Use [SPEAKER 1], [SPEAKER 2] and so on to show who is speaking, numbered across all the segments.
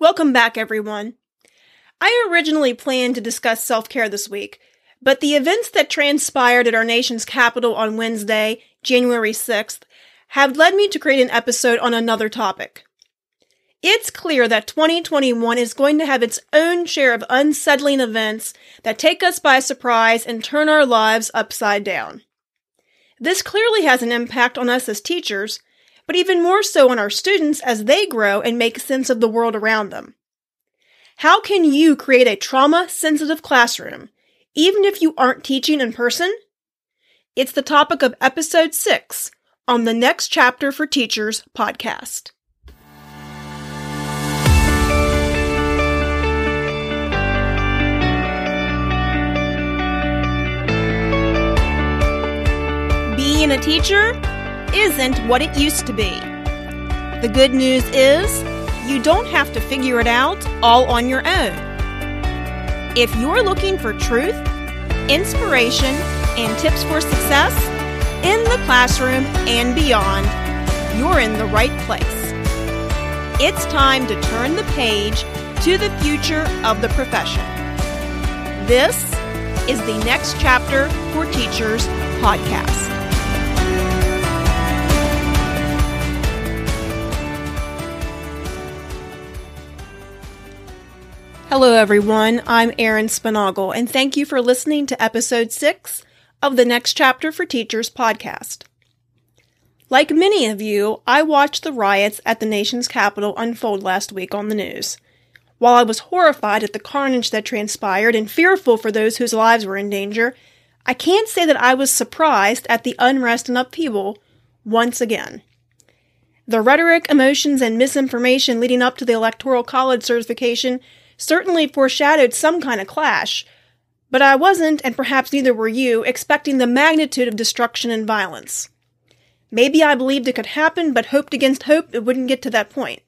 [SPEAKER 1] Welcome back, everyone. I originally planned to discuss self care this week, but the events that transpired at our nation's capital on Wednesday, January 6th, have led me to create an episode on another topic. It's clear that 2021 is going to have its own share of unsettling events that take us by surprise and turn our lives upside down. This clearly has an impact on us as teachers, but even more so on our students as they grow and make sense of the world around them. How can you create a trauma sensitive classroom, even if you aren't teaching in person? It's the topic of episode six on the Next Chapter for Teachers podcast. Being a teacher isn't what it used to be. The good news is you don't have to figure it out all on your own. If you're looking for truth, inspiration, and tips for success in the classroom and beyond, you're in the right place. It's time to turn the page to the future of the profession. This is the Next Chapter for Teachers podcast. Hello, everyone. I'm Erin Spinagle, and thank you for listening to episode six of the Next Chapter for Teachers podcast. Like many of you, I watched the riots at the nation's capital unfold last week on the news. While I was horrified at the carnage that transpired and fearful for those whose lives were in danger, I can't say that I was surprised at the unrest and upheaval once again. The rhetoric, emotions, and misinformation leading up to the Electoral College certification certainly foreshadowed some kind of clash, but I wasn't, and perhaps neither were you, expecting the magnitude of destruction and violence. Maybe I believed it could happen, but hoped against hope it wouldn't get to that point.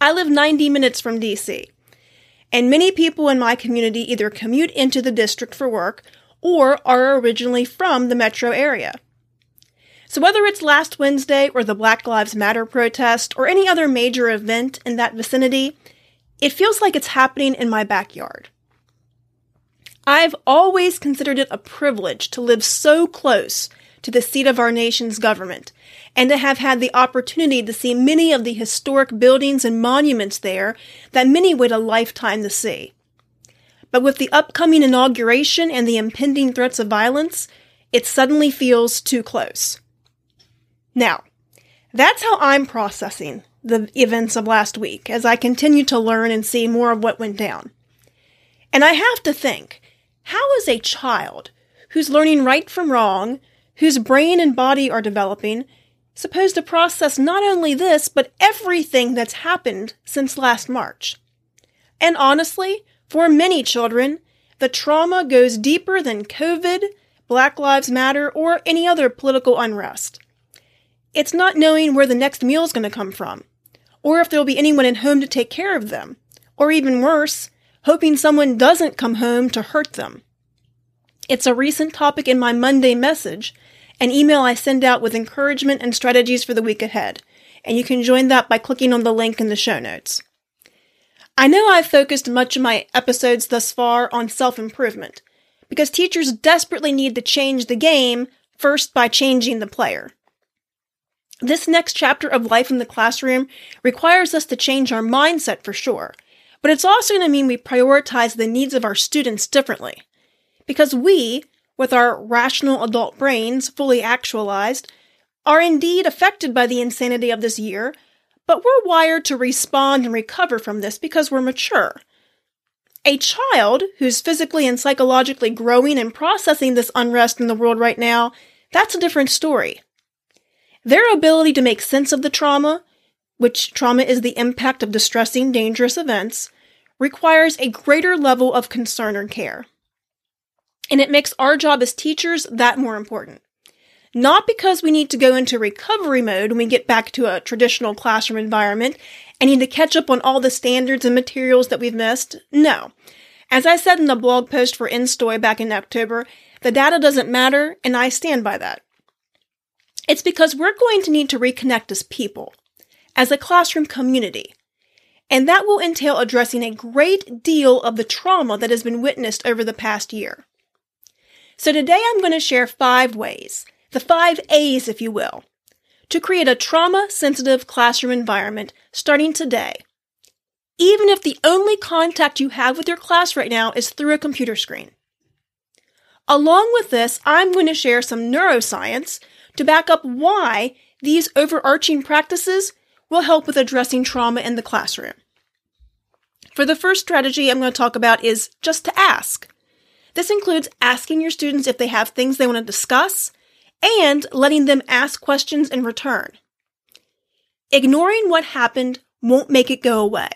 [SPEAKER 1] I live 90 minutes from DC, and many people in my community either commute into the district for work or are originally from the metro area. So whether it's last Wednesday or the Black Lives Matter protest or any other major event in that vicinity, it feels like it's happening in my backyard. I've always considered it a privilege to live so close to the seat of our nation's government and to have had the opportunity to see many of the historic buildings and monuments there that many wait a lifetime to see. But with the upcoming inauguration and the impending threats of violence, it suddenly feels too close. Now, that's how I'm processing the events of last week as I continue to learn and see more of what went down. And I have to think, how is a child who's learning right from wrong, whose brain and body are developing, supposed to process not only this, but everything that's happened since last March? And honestly, for many children, the trauma goes deeper than COVID, Black Lives Matter, or any other political unrest. It's not knowing where the next meal is going to come from or if there'll be anyone at home to take care of them, or even worse, hoping someone doesn't come home to hurt them. It's a recent topic in my Monday message, an email I send out with encouragement and strategies for the week ahead, and you can join that by clicking on the link in the show notes. I know I've focused much of my episodes thus far on self improvement, because teachers desperately need to change the game first by changing the player. This next chapter of life in the classroom requires us to change our mindset for sure, but it's also going to mean we prioritize the needs of our students differently. Because we, with our rational adult brains fully actualized, are indeed affected by the insanity of this year, but we're wired to respond and recover from this because we're mature. A child who's physically and psychologically growing and processing this unrest in the world right now, that's a different story. Their ability to make sense of the trauma, which trauma is the impact of distressing, dangerous events, requires a greater level of concern and care. And it makes our job as teachers that more important. Not because we need to go into recovery mode when we get back to a traditional classroom environment and need to catch up on all the standards and materials that we've missed. No. As I said in the blog post for Instoy back in October, the data doesn't matter, and I stand by that. It's because we're going to need to reconnect as people, as a classroom community. and that will entail addressing a great deal of the trauma that has been witnessed over the past year. So today I'm going to share five ways, the five A's, if you will, to create a trauma sensitive classroom environment starting today, even if the only contact you have with your class right now is through a computer screen. Along with this, I'm going to share some neuroscience to back up why these overarching practices will help with addressing trauma in the classroom. For the first strategy I'm going to talk about is just to ask. This includes asking your students if they have things they want to discuss and letting them ask questions in return. Ignoring what happened won't make it go away.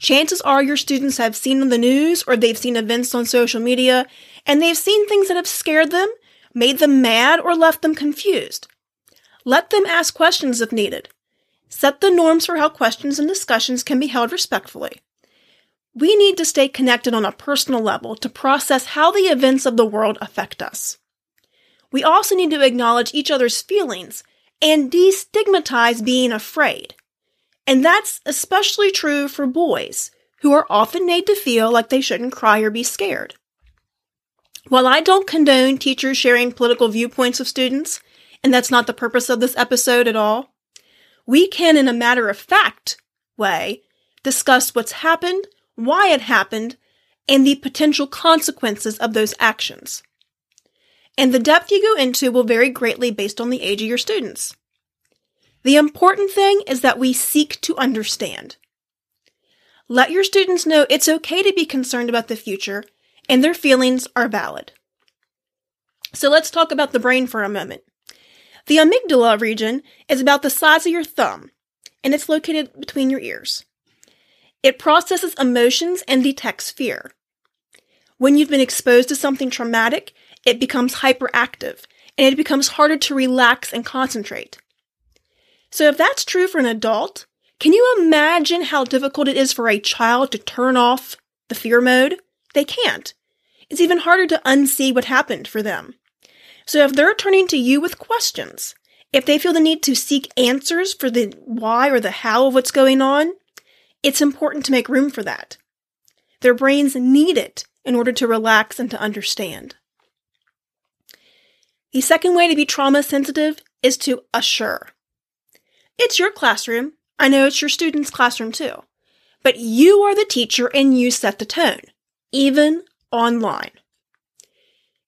[SPEAKER 1] Chances are your students have seen the news or they've seen events on social media and they've seen things that have scared them, made them mad, or left them confused. Let them ask questions if needed. Set the norms for how questions and discussions can be held respectfully. We need to stay connected on a personal level to process how the events of the world affect us. We also need to acknowledge each other's feelings and destigmatize being afraid. And that's especially true for boys, who are often made to feel like they shouldn't cry or be scared. While I don't condone teachers sharing political viewpoints of students, and that's not the purpose of this episode at all, we can, in a matter of fact way, discuss what's happened, why it happened, and the potential consequences of those actions. And the depth you go into will vary greatly based on the age of your students. The important thing is that we seek to understand. Let your students know it's okay to be concerned about the future and their feelings are valid. So let's talk about the brain for a moment. The amygdala region is about the size of your thumb, and it's located between your ears. It processes emotions and detects fear. When you've been exposed to something traumatic, it becomes hyperactive and it becomes harder to relax and concentrate. So if that's true for an adult, can you imagine how difficult it is for a child to turn off the fear mode? They can't it's even harder to unsee what happened for them. So if they're turning to you with questions, if they feel the need to seek answers for the why or the how of what's going on, it's important to make room for that. Their brains need it in order to relax and to understand. The second way to be trauma sensitive is to assure. It's your classroom. I know it's your student's classroom too. But you are the teacher and you set the tone, even online.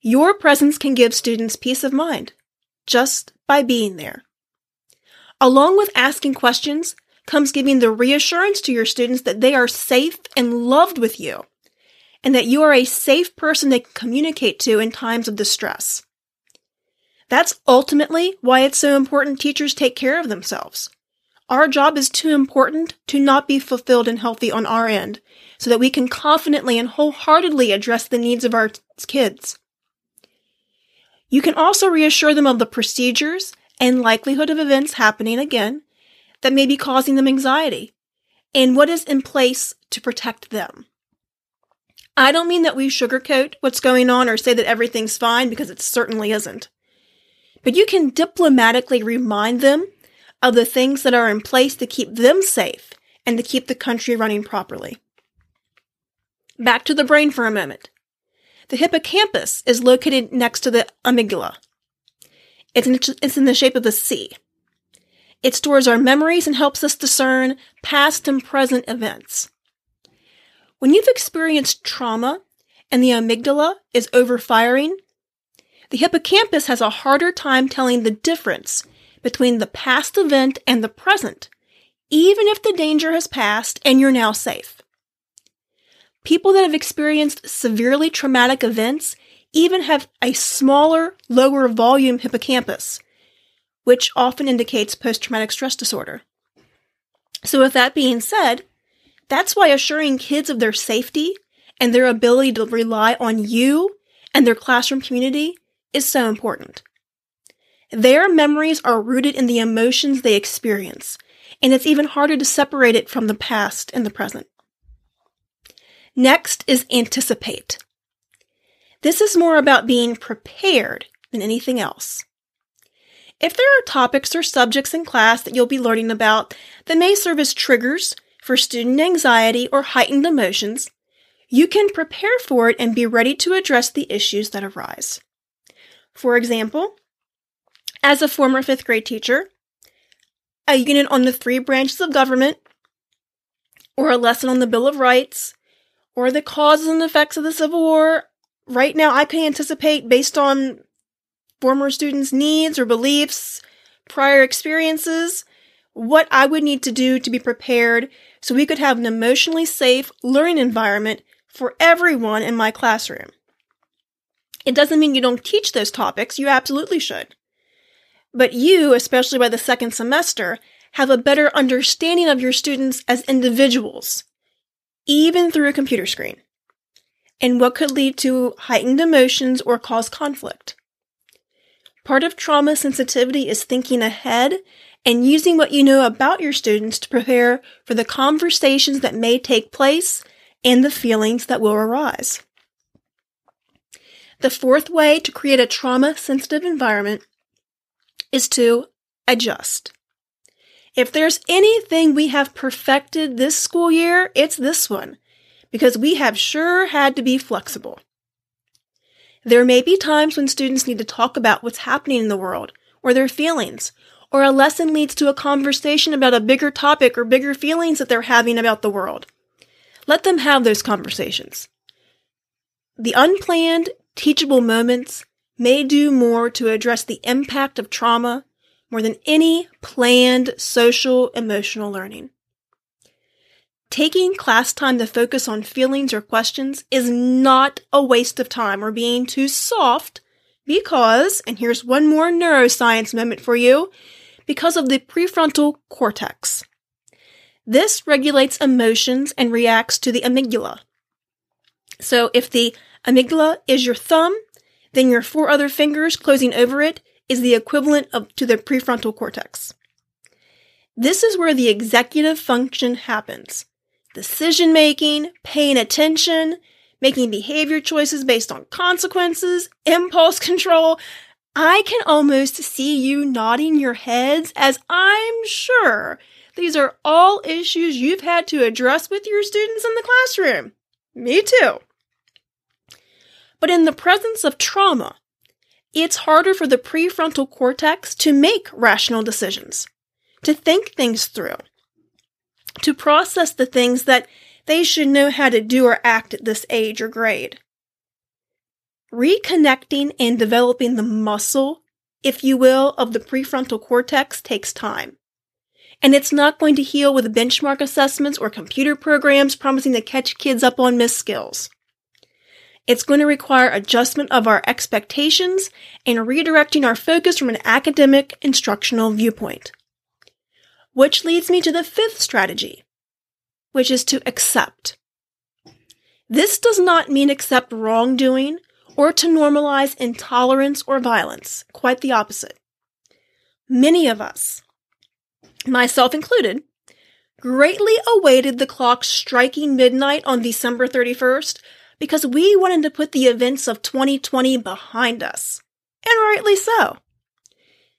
[SPEAKER 1] Your presence can give students peace of mind just by being there. Along with asking questions comes giving the reassurance to your students that they are safe and loved with you, and that you are a safe person they can communicate to in times of distress. That's ultimately why it's so important teachers take care of themselves. Our job is too important to not be fulfilled and healthy on our end so that we can confidently and wholeheartedly address the needs of our kids. You can also reassure them of the procedures and likelihood of events happening again that may be causing them anxiety and what is in place to protect them. I don't mean that we sugarcoat what's going on or say that everything's fine because it certainly isn't. But you can diplomatically remind them of the things that are in place to keep them safe and to keep the country running properly. Back to the brain for a moment. The hippocampus is located next to the amygdala. It's in, it's in the shape of a C. It stores our memories and helps us discern past and present events. When you've experienced trauma and the amygdala is overfiring, the hippocampus has a harder time telling the difference between the past event and the present, even if the danger has passed and you're now safe. People that have experienced severely traumatic events even have a smaller, lower volume hippocampus, which often indicates post traumatic stress disorder. So, with that being said, that's why assuring kids of their safety and their ability to rely on you and their classroom community is so important. Their memories are rooted in the emotions they experience, and it's even harder to separate it from the past and the present. Next is anticipate. This is more about being prepared than anything else. If there are topics or subjects in class that you'll be learning about that may serve as triggers for student anxiety or heightened emotions, you can prepare for it and be ready to address the issues that arise. For example, as a former fifth grade teacher, a unit on the three branches of government, or a lesson on the Bill of Rights, or the causes and effects of the Civil War, right now I can anticipate based on former students' needs or beliefs, prior experiences, what I would need to do to be prepared so we could have an emotionally safe learning environment for everyone in my classroom. It doesn't mean you don't teach those topics, you absolutely should. But you, especially by the second semester, have a better understanding of your students as individuals, even through a computer screen, and what could lead to heightened emotions or cause conflict. Part of trauma sensitivity is thinking ahead and using what you know about your students to prepare for the conversations that may take place and the feelings that will arise. The fourth way to create a trauma sensitive environment is to adjust. If there's anything we have perfected this school year, it's this one, because we have sure had to be flexible. There may be times when students need to talk about what's happening in the world, or their feelings, or a lesson leads to a conversation about a bigger topic or bigger feelings that they're having about the world. Let them have those conversations. The unplanned, teachable moments may do more to address the impact of trauma more than any planned social emotional learning. Taking class time to focus on feelings or questions is not a waste of time or being too soft because, and here's one more neuroscience moment for you, because of the prefrontal cortex. This regulates emotions and reacts to the amygdala. So if the amygdala is your thumb, then your four other fingers closing over it is the equivalent of to the prefrontal cortex. This is where the executive function happens. Decision making, paying attention, making behavior choices based on consequences, impulse control, I can almost see you nodding your heads as I'm sure these are all issues you've had to address with your students in the classroom. Me too. But in the presence of trauma, it's harder for the prefrontal cortex to make rational decisions, to think things through, to process the things that they should know how to do or act at this age or grade. Reconnecting and developing the muscle, if you will, of the prefrontal cortex takes time. And it's not going to heal with benchmark assessments or computer programs promising to catch kids up on missed skills. It's going to require adjustment of our expectations and redirecting our focus from an academic instructional viewpoint. Which leads me to the fifth strategy, which is to accept. This does not mean accept wrongdoing or to normalize intolerance or violence. Quite the opposite. Many of us, myself included, greatly awaited the clock striking midnight on December 31st because we wanted to put the events of 2020 behind us. And rightly so.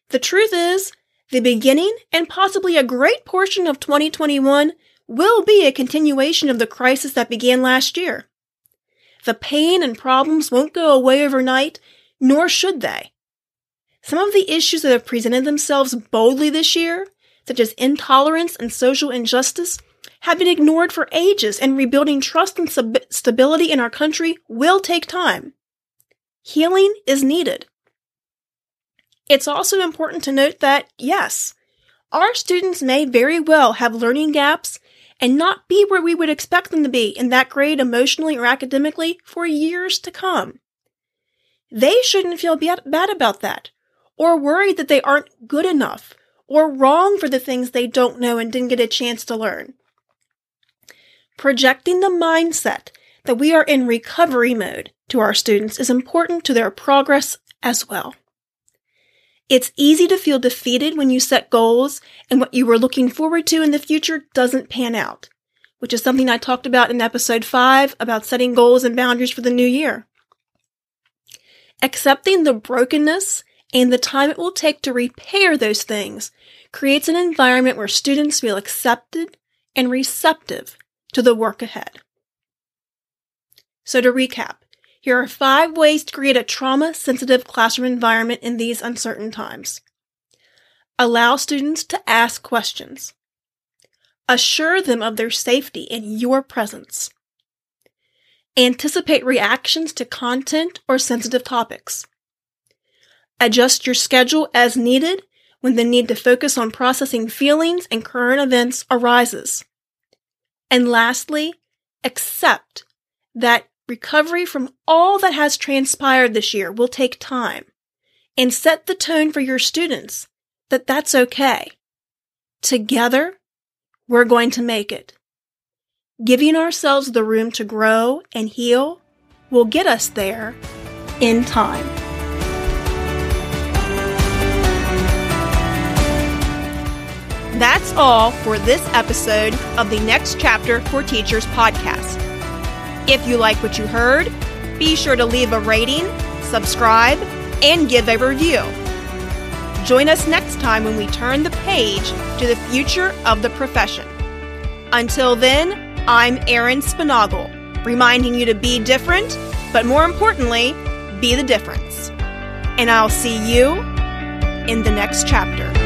[SPEAKER 1] The truth is, the beginning and possibly a great portion of 2021 will be a continuation of the crisis that began last year. The pain and problems won't go away overnight, nor should they. Some of the issues that have presented themselves boldly this year, such as intolerance and social injustice, have been ignored for ages, and rebuilding trust and sub- stability in our country will take time. Healing is needed. It's also important to note that, yes, our students may very well have learning gaps and not be where we would expect them to be in that grade emotionally or academically for years to come. They shouldn't feel bad about that, or worried that they aren't good enough, or wrong for the things they don't know and didn't get a chance to learn. Projecting the mindset that we are in recovery mode to our students is important to their progress as well. It's easy to feel defeated when you set goals and what you were looking forward to in the future doesn't pan out, which is something I talked about in episode 5 about setting goals and boundaries for the new year. Accepting the brokenness and the time it will take to repair those things creates an environment where students feel accepted, and receptive to the work ahead. So to recap, here are five ways to create a trauma sensitive classroom environment in these uncertain times. Allow students to ask questions. Assure them of their safety in your presence. Anticipate reactions to content or sensitive topics. Adjust your schedule as needed when the need to focus on processing feelings and current events arises. And lastly, accept that recovery from all that has transpired this year will take time and set the tone for your students that that's okay. Together, we're going to make it. Giving ourselves the room to grow and heal will get us there in time. That's all for this episode of the Next Chapter for Teachers podcast. If you like what you heard, be sure to leave a rating, subscribe, and give a review. Join us next time when we turn the page to the future of the profession. Until then, I'm Erin Spinagle, reminding you to be different, but more importantly, be the difference. And I'll see you in the next chapter.